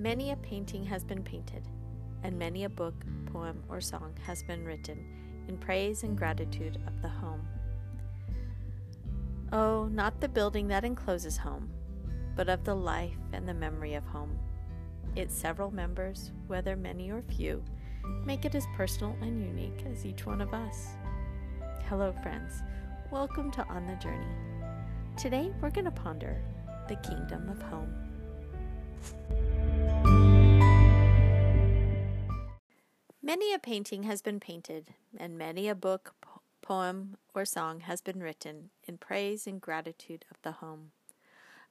Many a painting has been painted, and many a book, poem, or song has been written in praise and gratitude of the home. Oh, not the building that encloses home, but of the life and the memory of home. Its several members, whether many or few, make it as personal and unique as each one of us. Hello, friends. Welcome to On the Journey. Today we're going to ponder the kingdom of home. Many a painting has been painted, and many a book, po- poem, or song has been written in praise and gratitude of the home.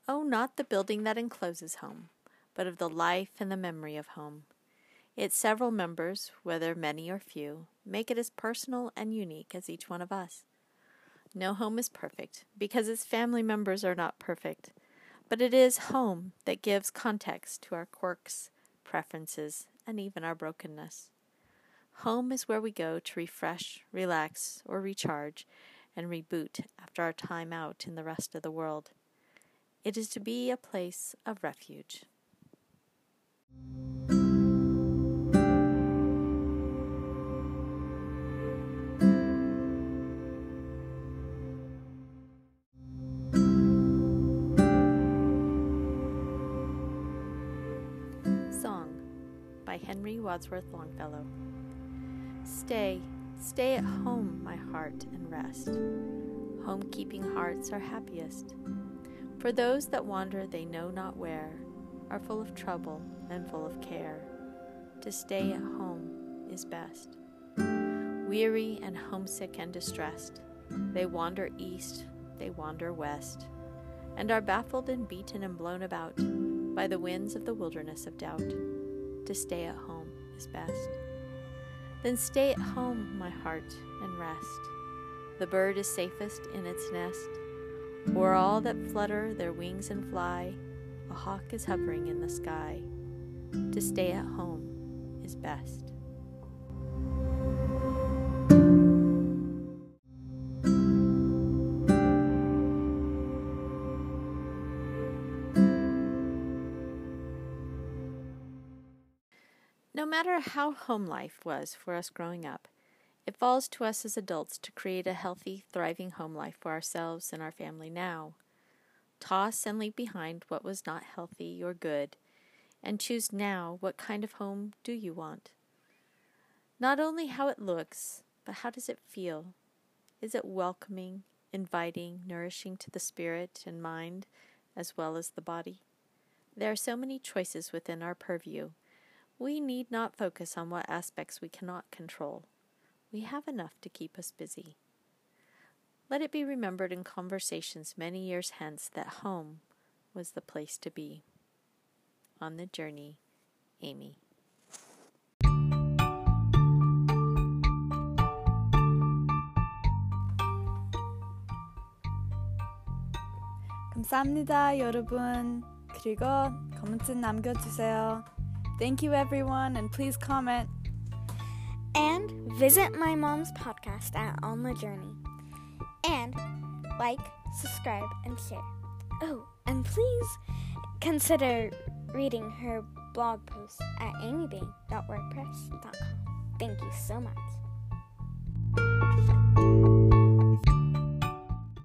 Oh, not the building that encloses home, but of the life and the memory of home. Its several members, whether many or few, make it as personal and unique as each one of us. No home is perfect because its family members are not perfect, but it is home that gives context to our quirks, preferences, and even our brokenness. Home is where we go to refresh, relax, or recharge and reboot after our time out in the rest of the world. It is to be a place of refuge. Song by Henry Wadsworth Longfellow. Stay, stay at home, my heart, and rest. Home keeping hearts are happiest. For those that wander they know not where are full of trouble and full of care. To stay at home is best. Weary and homesick and distressed, they wander east, they wander west, and are baffled and beaten and blown about by the winds of the wilderness of doubt. To stay at home is best. Then stay at home, my heart, and rest. The bird is safest in its nest. O'er all that flutter their wings and fly, a hawk is hovering in the sky. To stay at home is best. No matter how home life was for us growing up, it falls to us as adults to create a healthy, thriving home life for ourselves and our family now. Toss and leave behind what was not healthy or good, and choose now what kind of home do you want. Not only how it looks, but how does it feel? Is it welcoming, inviting, nourishing to the spirit and mind as well as the body? There are so many choices within our purview we need not focus on what aspects we cannot control. We have enough to keep us busy. Let it be remembered in conversations many years hence that home was the place to be. On the journey, Amy. 감사합니다, 여러분. 그리고 코멘트 남겨주세요. Thank you, everyone, and please comment. And visit my mom's podcast at On the Journey. And like, subscribe, and share. Oh, and please consider reading her blog post at amybay.wordpress.com. Thank you so much.